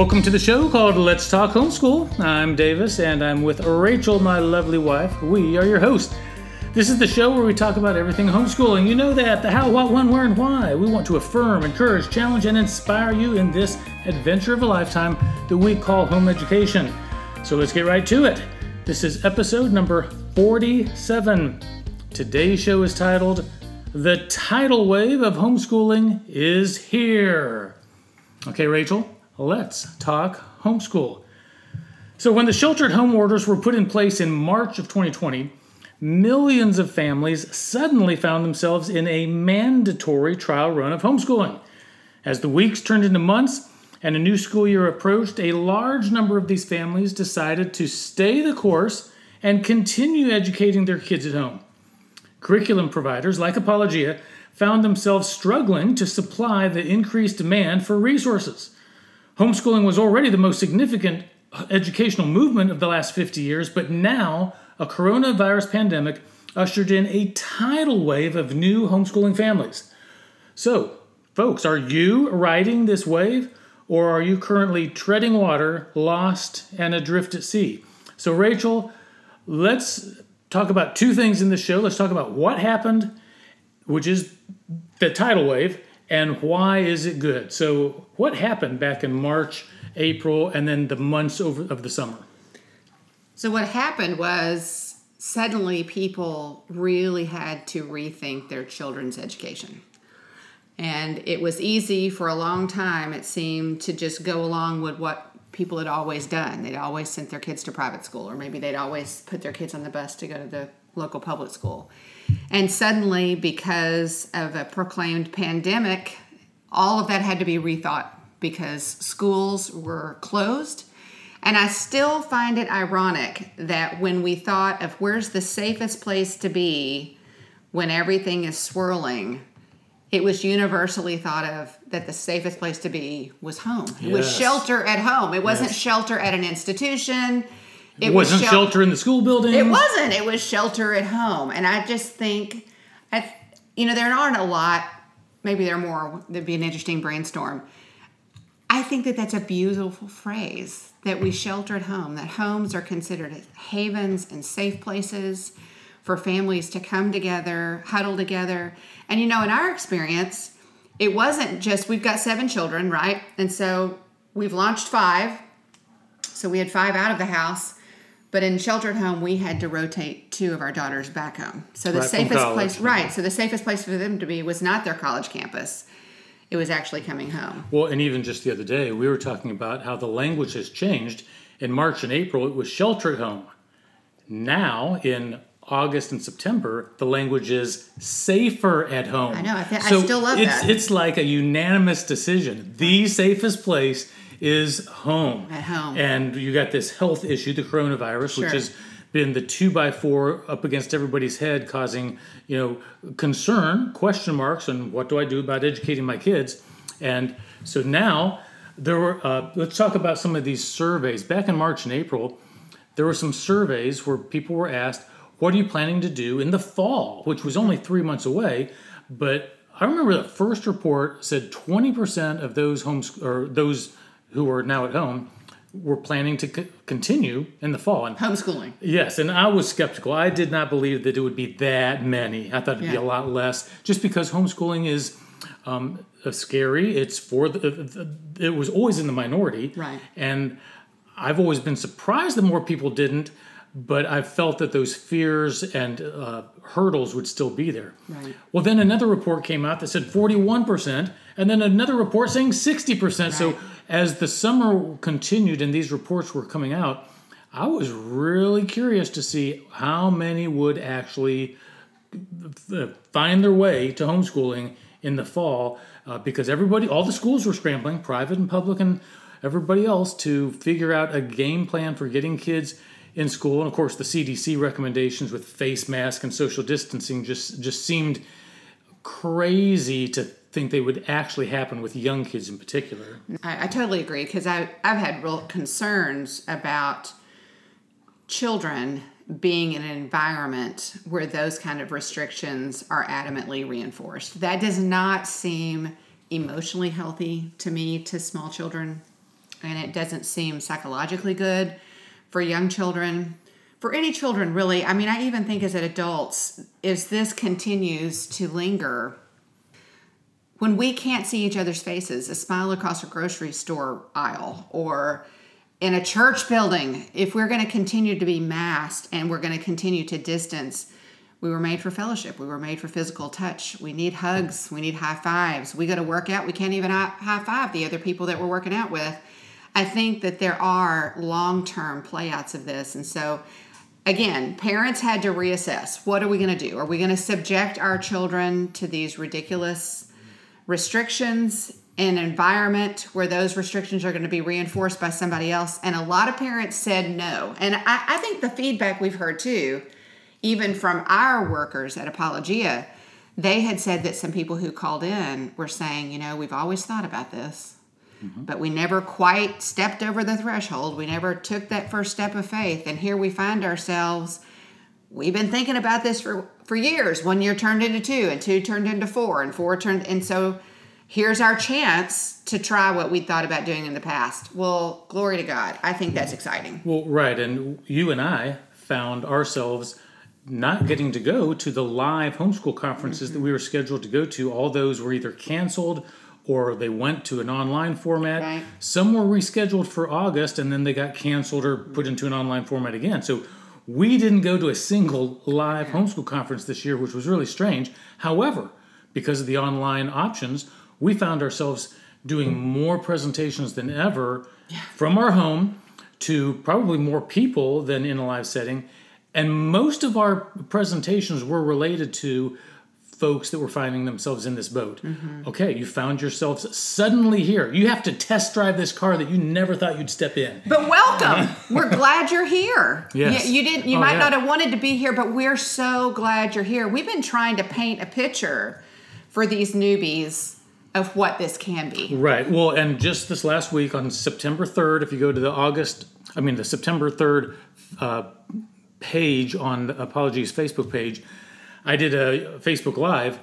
Welcome to the show called Let's Talk Homeschool. I'm Davis and I'm with Rachel, my lovely wife. We are your hosts. This is the show where we talk about everything homeschooling. You know that the how, what, when, where, and why. We want to affirm, encourage, challenge, and inspire you in this adventure of a lifetime that we call home education. So let's get right to it. This is episode number 47. Today's show is titled The Tidal Wave of Homeschooling is Here. Okay, Rachel, let's talk homeschool. So, when the shelter at home orders were put in place in March of 2020, millions of families suddenly found themselves in a mandatory trial run of homeschooling. As the weeks turned into months and a new school year approached, a large number of these families decided to stay the course and continue educating their kids at home. Curriculum providers like Apologia found themselves struggling to supply the increased demand for resources. Homeschooling was already the most significant uh, educational movement of the last 50 years, but now a coronavirus pandemic ushered in a tidal wave of new homeschooling families. So, folks, are you riding this wave or are you currently treading water, lost, and adrift at sea? So, Rachel, let's talk about two things in this show. Let's talk about what happened, which is the tidal wave, and why is it good. So, what happened back in March, April, and then the months over of the summer? So what happened was suddenly people really had to rethink their children's education. And it was easy for a long time, it seemed, to just go along with what people had always done. They'd always sent their kids to private school, or maybe they'd always put their kids on the bus to go to the local public school. And suddenly, because of a proclaimed pandemic, all of that had to be rethought because schools were closed and I still find it ironic that when we thought of where's the safest place to be when everything is swirling, it was universally thought of that the safest place to be was home. It was shelter at home. It wasn't yes. shelter at an institution. It, wasn't was shel- shelter in the school building. It wasn't. It was shelter at home. And I just think, I, you know, there aren't a lot. Maybe there are more. There'd be an interesting brainstorm. I think that that's a beautiful phrase that we shelter at home, that homes are considered havens and safe places for families to come together, huddle together. And you know, in our experience, it wasn't just we've got seven children, right? And so we've launched five. So we had five out of the house. But in sheltered home, we had to rotate two of our daughters back home. So the right safest place, right? So the safest place for them to be was not their college campus it was actually coming home. Well, and even just the other day, we were talking about how the language has changed. In March and April, it was sheltered home. Now, in August and September, the language is safer at home. I know. I, th- so I still love it's, that. It's like a unanimous decision. The safest place is home. At home. And you got this health issue, the coronavirus, sure. which has been the two by four up against everybody's head, causing you know concern, question marks, and what do I do about educating my kids? And so now there were. Uh, let's talk about some of these surveys. Back in March and April, there were some surveys where people were asked, "What are you planning to do in the fall?" Which was only three months away, but I remember the first report said 20% of those homes or those who are now at home were planning to co- continue in the fall. And homeschooling. Yes, and I was skeptical. I did not believe that it would be that many. I thought it'd yeah. be a lot less, just because homeschooling is um, scary. It's for the, it was always in the minority, right? And I've always been surprised that more people didn't but I felt that those fears and uh, hurdles would still be there. Right. Well, then another report came out that said 41%, and then another report saying 60%. Right. So as the summer continued and these reports were coming out, I was really curious to see how many would actually uh, find their way to homeschooling in the fall uh, because everybody, all the schools were scrambling, private and public and everybody else, to figure out a game plan for getting kids in school, and of course the CDC recommendations with face mask and social distancing just just seemed crazy to think they would actually happen with young kids in particular. I, I totally agree because I've had real concerns about children being in an environment where those kind of restrictions are adamantly reinforced. That does not seem emotionally healthy to me to small children and it doesn't seem psychologically good for young children. For any children, really. I mean, I even think as adults, as this continues to linger, when we can't see each other's faces, a smile across a grocery store aisle or in a church building, if we're going to continue to be masked and we're going to continue to distance, we were made for fellowship. We were made for physical touch. We need hugs. We need high fives. We go to work out. We can't even high five the other people that we're working out with. I think that there are long term playouts of this. And so, again, parents had to reassess what are we going to do? Are we going to subject our children to these ridiculous restrictions in an environment where those restrictions are going to be reinforced by somebody else? And a lot of parents said no. And I, I think the feedback we've heard too even from our workers at Apologia, they had said that some people who called in were saying, you know, we've always thought about this, mm-hmm. but we never quite stepped over the threshold. We never took that first step of faith. And here we find ourselves. We've been thinking about this for, for years. One year turned into two, and two turned into four, and four turned. And so here's our chance to try what we thought about doing in the past. Well, glory to God. I think that's exciting. Well, right. And you and I found ourselves not getting to go to the live homeschool conferences mm-hmm. that we were scheduled to go to. All those were either canceled or they went to an online format. Right. Some were rescheduled for August and then they got canceled or put into an online format again. So we didn't go to a single live homeschool conference this year, which was really strange. However, because of the online options, we found ourselves doing more presentations than ever yeah. from our home to probably more people than in a live setting and most of our presentations were related to folks that were finding themselves in this boat. Mm-hmm. Okay, you found yourselves suddenly here. You have to test drive this car that you never thought you'd step in. But welcome. we're glad you're here. Yes. You, you didn't you oh, might yeah. not have wanted to be here, but we're so glad you're here. We've been trying to paint a picture for these newbies of what this can be. Right. Well, and just this last week on September 3rd, if you go to the August, I mean the September 3rd uh, page on the Apologia's Facebook page, I did a Facebook Live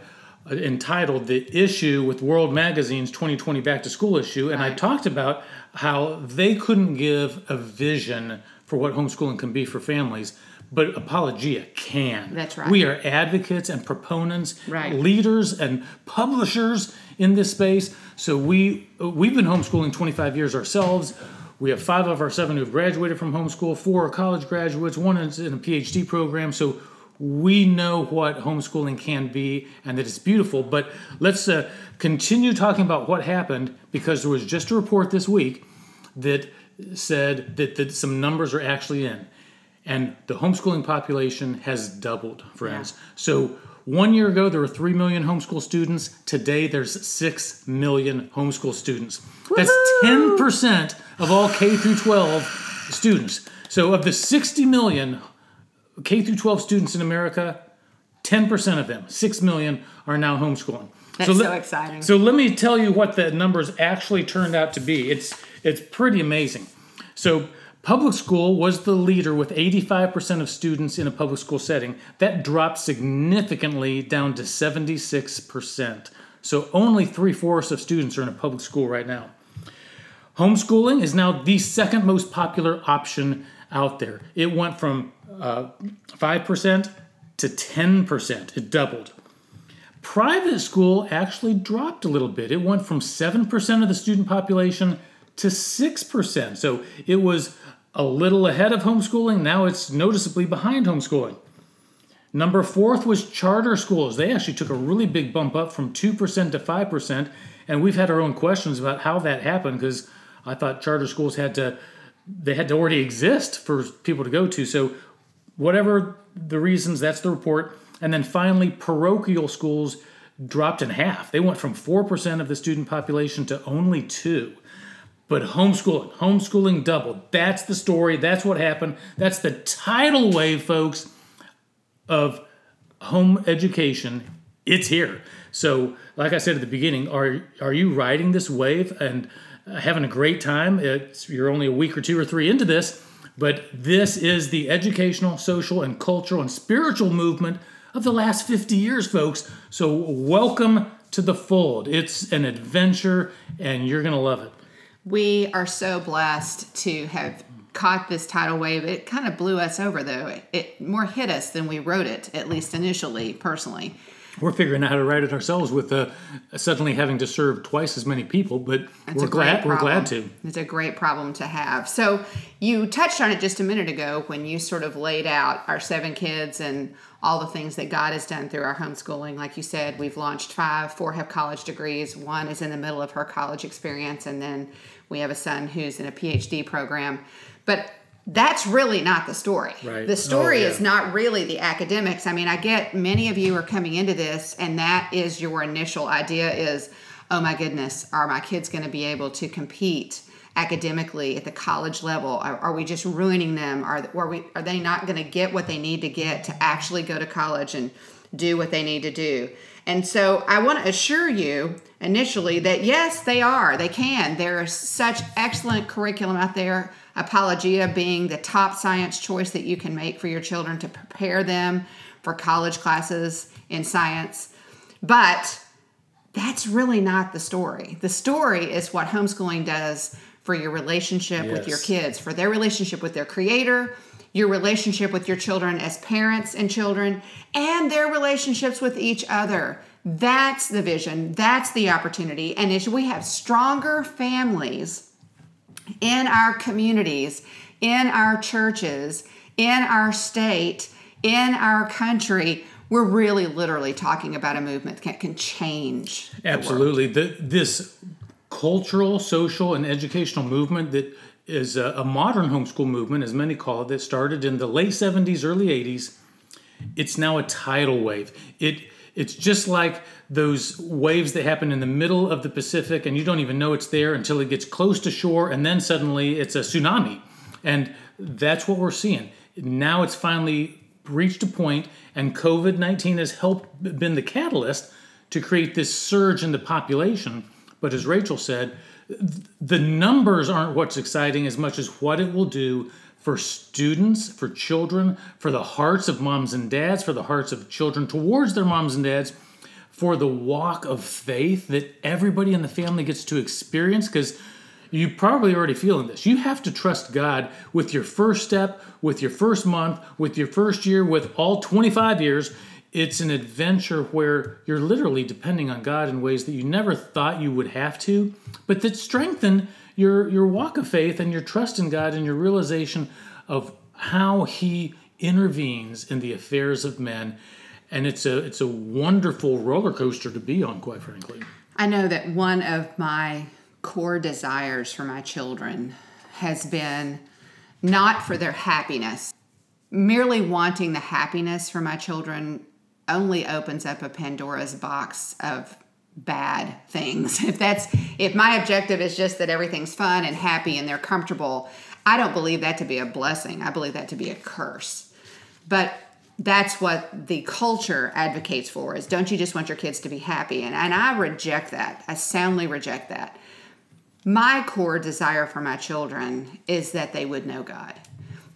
uh, entitled The Issue with World Magazine's 2020 Back to School issue. And I talked about how they couldn't give a vision for what homeschooling can be for families. But Apologia can. That's right. We are advocates and proponents, right. leaders and publishers in this space. So we we've been homeschooling 25 years ourselves. We have five of our seven who have graduated from homeschool, four are college graduates, one is in a PhD program. So we know what homeschooling can be and that it's beautiful. But let's uh, continue talking about what happened because there was just a report this week that said that, that some numbers are actually in. And the homeschooling population has doubled, friends. Yeah. So one year ago, there were 3 million homeschool students. Today, there's 6 million homeschool students. That's 10% of all K through 12 students. So, of the 60 million K through 12 students in America, 10% of them, 6 million, are now homeschooling. That's so, so exciting. So let me tell you what the numbers actually turned out to be. It's it's pretty amazing. So Public school was the leader with 85% of students in a public school setting. That dropped significantly down to 76%. So only three fourths of students are in a public school right now. Homeschooling is now the second most popular option out there. It went from Uh, 5% to 10%, it doubled. Private school actually dropped a little bit. It went from 7% of the student population to 6%. So it was a little ahead of homeschooling. Now it's noticeably behind homeschooling. Number fourth was charter schools. They actually took a really big bump up from 2% to 5%. And we've had our own questions about how that happened because I thought charter schools had to they had to already exist for people to go to. So whatever the reasons, that's the report. And then finally, parochial schools dropped in half. They went from 4% of the student population to only 2. But homeschooling, homeschooling doubled. That's the story. That's what happened. That's the tidal wave, folks, of home education. It's here. So, like I said at the beginning, are are you riding this wave and having a great time? It's, you're only a week or two or three into this, but this is the educational, social, and cultural and spiritual movement of the last 50 years, folks. So, welcome to the fold. It's an adventure, and you're going to love it. We are so blessed to have caught this tidal wave. It kind of blew us over, though. It, it more hit us than we wrote it, at least initially, personally. We're figuring out how to write it ourselves with uh, suddenly having to serve twice as many people, but It's we're glad we're glad to. It's a great problem to have. So you touched on it just a minute ago when you sort of laid out our seven kids and all the things that God has done through our homeschooling. Like you said, we've launched five, four have college degrees, one is in the middle of her college experience, and then we have a son who's in a PhD program. But that's really not the story. Right. The story Oh, yeah. is not really the academics. I mean, I get many of you are coming into this, and that is your initial idea is, oh my goodness, are my kids going to be able to compete academically at the college level? Are, are we just ruining them? Are, are we are they not going to get what they need to get to actually go to college and do what they need to do? And so I want to assure you initially that yes, they are. They can. There's such excellent curriculum out there. Apologia being the top science choice that you can make for your children to prepare them for college classes in science. But that's really not the story. The story is what homeschooling does for your relationship with your kids, for their relationship with their creator, your relationship with your children as parents and children, and their relationships with each other. That's the vision, that's the opportunity. And as we have stronger families, in our communities, in our churches, in our state, in our country, we're really literally talking about a movement that can change. the. Absolutely. The, this cultural, social, and educational movement that is a, a modern homeschool movement, as many call it, that started in the late 70s, early 80s, it's now a tidal wave. It it's just like those waves that happen in the middle of the Pacific and you don't even know it's there until it gets close to shore and then suddenly it's a tsunami. And that's what we're seeing. Now it's finally reached a point and COVID-19 has helped been the catalyst to create this surge in the population. But as Rachel said, the numbers aren't what's exciting as much as what it will do for students, for children, for the hearts of moms and dads, for the hearts of children towards their moms and dads, for the walk of faith that everybody in the family gets to experience because you probably already feeling this. You have to trust God with your first step, with your first month, with your first year, with all 25 years. It's an adventure where you're literally depending on God in ways that you never thought you would have to, but that strengthen your your walk of faith and your trust in God and your realization of how he intervenes in the affairs of men. And it's a it's a wonderful roller coaster to be on, quite frankly. I know that one of my core desires for my children has been not for their happiness. Merely wanting the happiness for my children only opens up a Pandora's box of bad things. If that's if my objective is just that everything's fun and happy and they're comfortable, I don't believe that to be a blessing. I believe that to be a curse. But that's what the culture advocates for is don't you just want your kids to be happy and, and i reject that i soundly reject that my core desire for my children is that they would know god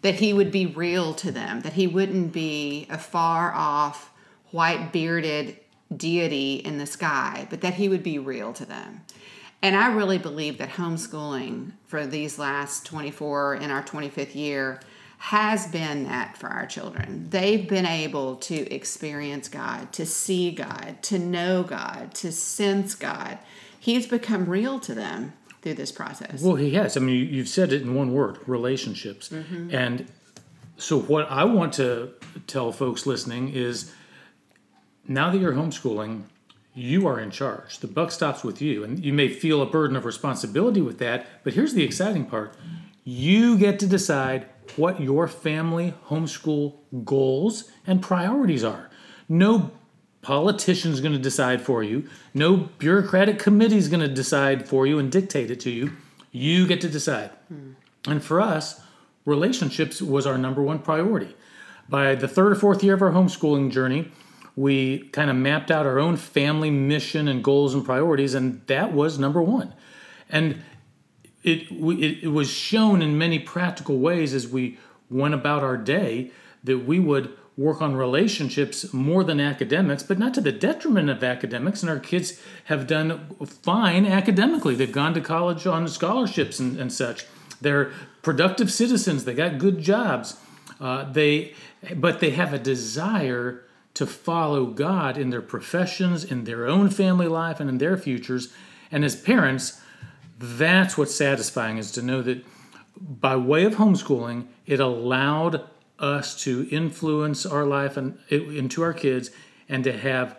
that he would be real to them that he wouldn't be a far off white bearded deity in the sky but that he would be real to them and i really believe that homeschooling for these last 24 in our 25th year has been that for our children. They've been able to experience God, to see God, to know God, to sense God. He's become real to them through this process. Well, he has. I mean, you- you've said it in one word relationships. Mm-hmm. And so, what I want to tell folks listening is now that you're homeschooling, you are in charge. The buck stops with you. And you may feel a burden of responsibility with that. But here's the exciting part you get to decide what your family homeschool goals and priorities are. No politician's going to decide for you. No bureaucratic committee is going to decide for you and dictate it to you. You get to decide. And for us, relationships was our number one priority. By the third or fourth year of our homeschooling journey, we kind of mapped out our own family mission and goals and priorities, and that was number one. And it, it, it was shown in many practical ways as we went about our day that we would work on relationships more than academics, but not to the detriment of academics. And our kids have done fine academically. They've gone to college on scholarships and, and such. They're productive citizens. They got good jobs. Uh, they, but they have a desire to follow God in their professions, in their own family life, and in their futures. And as parents, that's what's satisfying is to know that by way of homeschooling, it allowed us to influence our life and into our kids and to have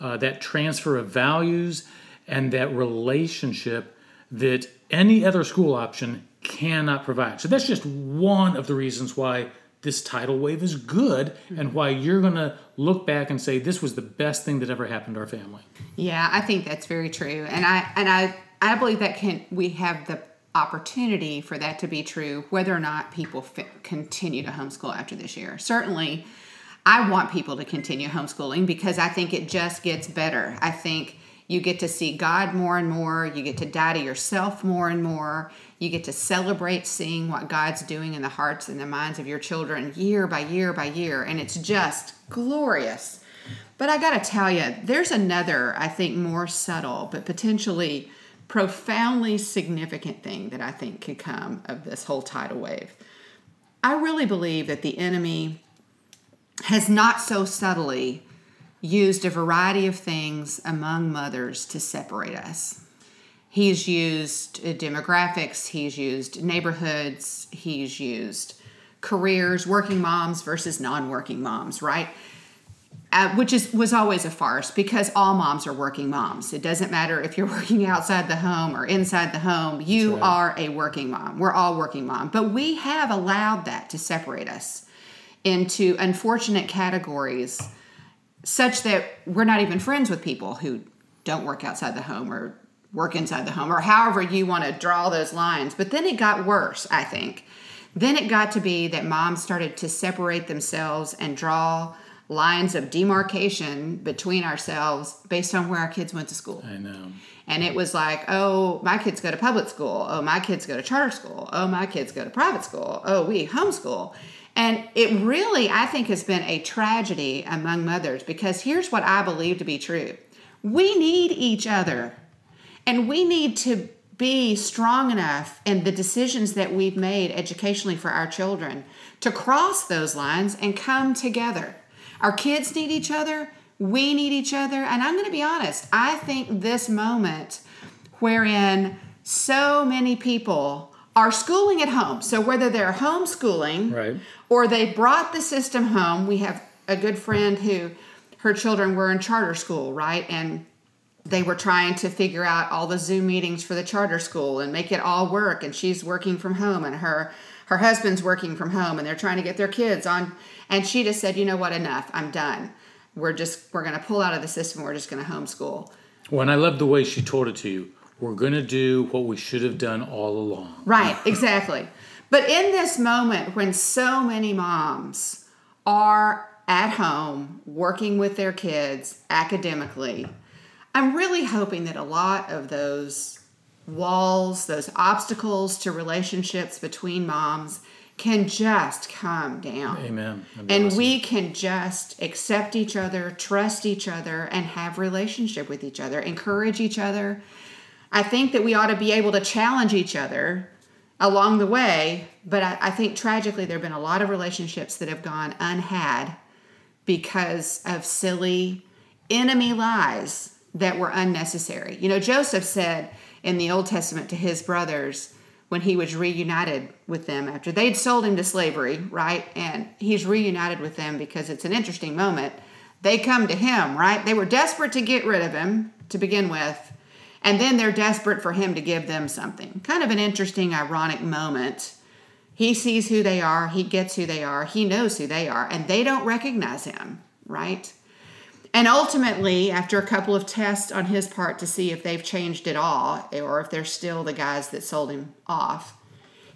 uh, that transfer of values and that relationship that any other school option cannot provide. So that's just one of the reasons why this tidal wave is good and mm-hmm. why you're going to look back and say this was the best thing that ever happened to our family. Yeah, I think that's very true. And I and I I believe that can we have the opportunity for that to be true whether or not people continue to homeschool after this year. Certainly I want people to continue homeschooling because I think it just gets better. I think you get to see God more and more. You get to die to yourself more and more. You get to celebrate seeing what God's doing in the hearts and the minds of your children year by year by year. And it's just glorious. But I got to tell you, there's another, I think, more subtle, but potentially profoundly significant thing that I think could come of this whole tidal wave. I really believe that the enemy has not so subtly used a variety of things among mothers to separate us. He's used uh, demographics, he's used neighborhoods, he's used careers, working moms versus non-working moms, right? Uh, which is was always a farce because all moms are working moms. It doesn't matter if you're working outside the home or inside the home. You right. are a working mom. We're all working mom. But we have allowed that to separate us into unfortunate categories such that we're not even friends with people who don't work outside the home or work inside the home or however you want to draw those lines. But then it got worse, I think. Then it got to be that moms started to separate themselves and draw lines of demarcation between ourselves based on where our kids went to school. I know. And it was like, oh, my kids go to public school. Oh, my kids go to charter school. Oh, my kids go to private school. Oh, we homeschool. And it really, I think, has been a tragedy among mothers because here's what I believe to be true we need each other, and we need to be strong enough in the decisions that we've made educationally for our children to cross those lines and come together. Our kids need each other, we need each other. And I'm going to be honest, I think this moment wherein so many people are schooling at home. So whether they're homeschooling right. or they brought the system home, we have a good friend who her children were in charter school, right? And they were trying to figure out all the Zoom meetings for the charter school and make it all work. And she's working from home and her her husband's working from home and they're trying to get their kids on and she just said, you know what, enough. I'm done. We're just we're gonna pull out of the system, we're just gonna homeschool. Well, and I love the way she told it to you we're going to do what we should have done all along. Right, exactly. But in this moment when so many moms are at home working with their kids academically, I'm really hoping that a lot of those walls, those obstacles to relationships between moms can just come down. Amen. And awesome. we can just accept each other, trust each other, and have relationship with each other, encourage each other, I think that we ought to be able to challenge each other along the way. But I, I think tragically, there have been a lot of relationships that have gone unhad because of silly enemy lies that were unnecessary. You know, Joseph said in the Old Testament to his brothers when he was reunited with them after they'd sold him to slavery, right? And he's reunited with them because it's an interesting moment. They come to him, right? They were desperate to get rid of him to begin with and then they're desperate for him to give them something. Kind of an interesting, ironic moment. He sees who they are, he gets who they are, he knows who they are, and they don't recognize him, right? And ultimately, after a couple of tests on his part to see if they've changed at all or if they're still the guys that sold him off,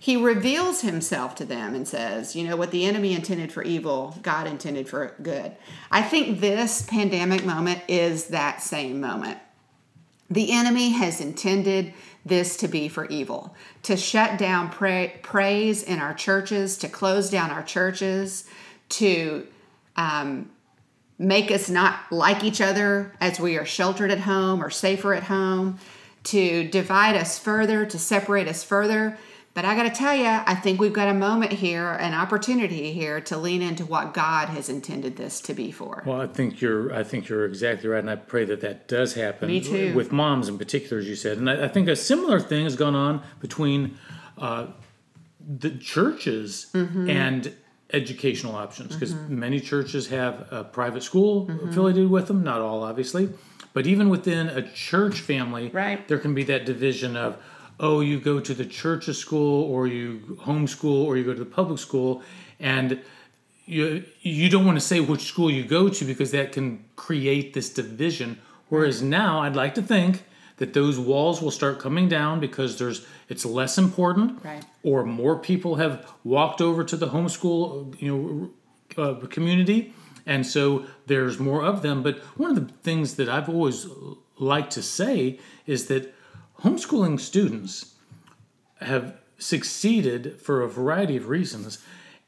he reveals himself to them and says, You know, what the enemy intended for evil, God intended for good. I think this pandemic moment is that same moment. The enemy has intended this to be for evil, to shut down praise in our churches, to close down our churches, to um, make us not like each other as we are sheltered at home or safer at home, to divide us further, to separate us further. But I got to tell you, I think we've got a moment here, an opportunity here to lean into what God has intended this to be for. Well, I think you're. I think you're exactly right, and I pray that that does happen. Me too. With moms in particular, as you said, and I, I think a similar thing has gone on between uh, the churches Mm-hmm. and educational options, because many churches have a private school Mm-hmm. affiliated with them. Not all, obviously, but even within a church family, Right. there can be that division of oh you go to the church's school or you homeschool or you go to the public school and you you don't want to say which school you go to because that can create this division whereas now i'd like to think that those walls will start coming down because there's it's less important Right. or more people have walked over to the homeschool you know uh, community and so there's more of them but one of the things that i've always liked to say is that homeschooling students have succeeded for a variety of reasons.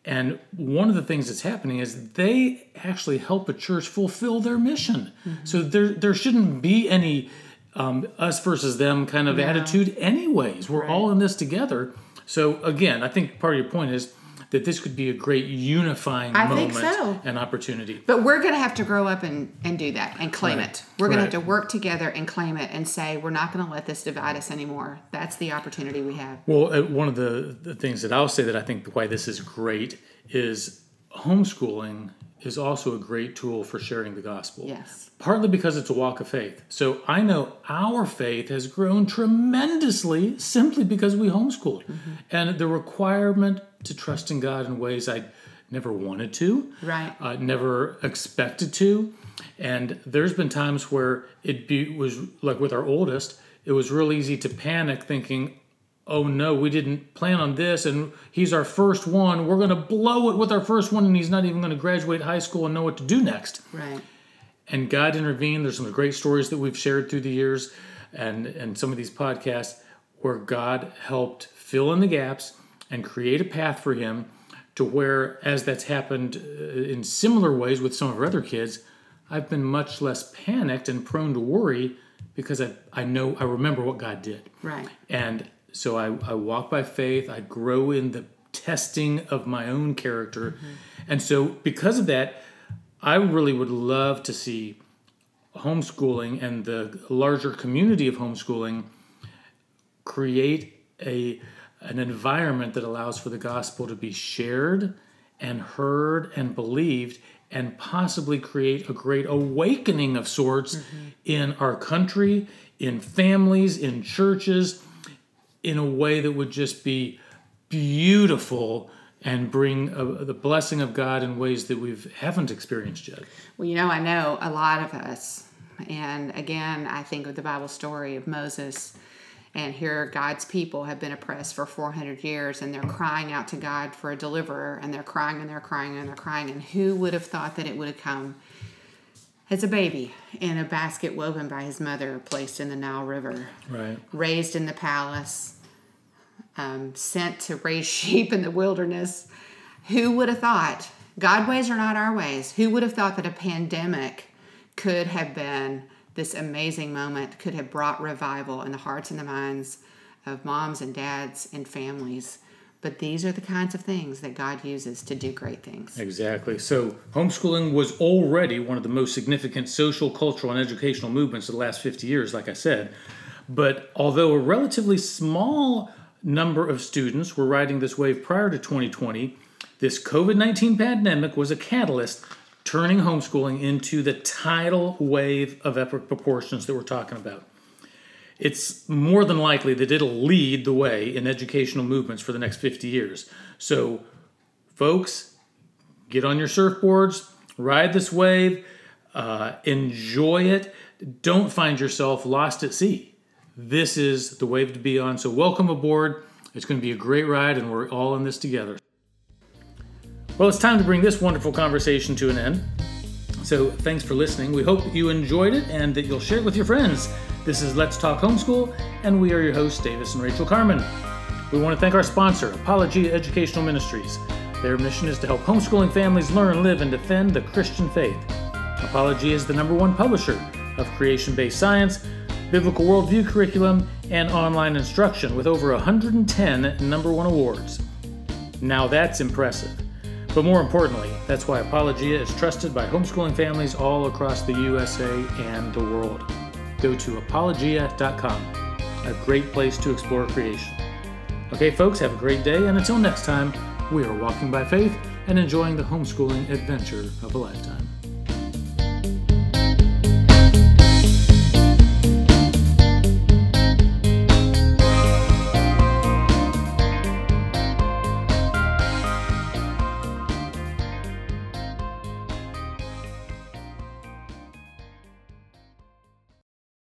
And one of the things that's happening is they actually help a church fulfill their mission. So there, there shouldn't be any um, us versus them kind of attitude, anyways. We're all in this together. So again, I think part of your point is that this could be a great unifying I moment so. and opportunity. But we're going to have to grow up and, and do that and claim Right. it. We're going Right. to have to work together and claim it and say, we're not going to let this divide us anymore. That's the opportunity we have. Well, uh, one of the, the things that I'll say that I think why this is great is homeschooling is also a great tool for sharing the gospel. Yes. Partly because it's a walk of faith. So I know our faith has grown tremendously simply because we homeschooled. And the requirement to trust in God in ways I never wanted to, Right. uh, never expected to. And there's been times where it be, was like with our oldest, it was real easy to panic thinking, oh no, we didn't plan on this, and he's our first one. We're going to blow it with our first one, and he's not even going to graduate high school and know what to do next. Right. And God intervened. There's some great stories that we've shared through the years and, and some of these podcasts where God helped fill in the gaps and create a path for him to where, as that's happened uh, in similar ways with some of our other kids, I've been much less panicked and prone to worry because I, I know, I remember what God did. Right. And so I, I walk by faith, I grow in the testing of my own character. Mm-hmm. And so, because of that, I really would love to see homeschooling and the larger community of homeschooling create a an environment that allows for the gospel to be shared and heard and believed and possibly create a great awakening of sorts mm-hmm. in our country, in families, in churches, in a way that would just be beautiful and bring uh the blessing of God in ways that we haven't experienced yet. Well, you know, I know a lot of us. And again, I think of the Bible story of Moses. And here, God's people have been oppressed for 400 years, and they're crying out to God for a deliverer, and they're crying and they're crying and they're crying. And who would have thought that it would have come as a baby in a basket woven by his mother, placed in the Nile River? Right. raised in the palace, um, sent to raise sheep in the wilderness. Who would have thought? God ways are not our ways. Who would have thought that a pandemic could have been this amazing moment, could have brought revival in the hearts and the minds of moms and dads and families? But these are the kinds of things that God uses to do great things. Exactly. So, homeschooling was already one of the most significant social, cultural, and educational movements of the last 50 years, like I said. But although a relatively small number of students were riding this wave prior to 2020, this COVID 19 pandemic was a catalyst turning homeschooling into the tidal wave of epic proportions that we're talking about. It's more than likely that it'll lead the way in educational movements for the next 50 years. So, folks, get on your surfboards, ride this wave, uh, enjoy it. Don't find yourself lost at sea. This is the wave to be on. So, welcome aboard. It's going to be a great ride, and we're all in this together. Well, it's time to bring this wonderful conversation to an end. So, thanks for listening. We hope you enjoyed it and that you'll share it with your friends. This is Let's Talk Homeschool, and we are your hosts, Davis and Rachel Carman. We want to thank our sponsor, Apologia Educational Ministries. Their mission is to help homeschooling families learn, live, and defend the Christian faith. Apologia is the number one publisher of creation based science, biblical worldview curriculum, and online instruction with over 110 number one awards. Now that's impressive. But more importantly, that's why Apologia is trusted by homeschooling families all across the USA and the world. Go to apologia.com, a great place to explore creation. Okay, folks, have a great day, and until next time, we are walking by faith and enjoying the homeschooling adventure of a lifetime.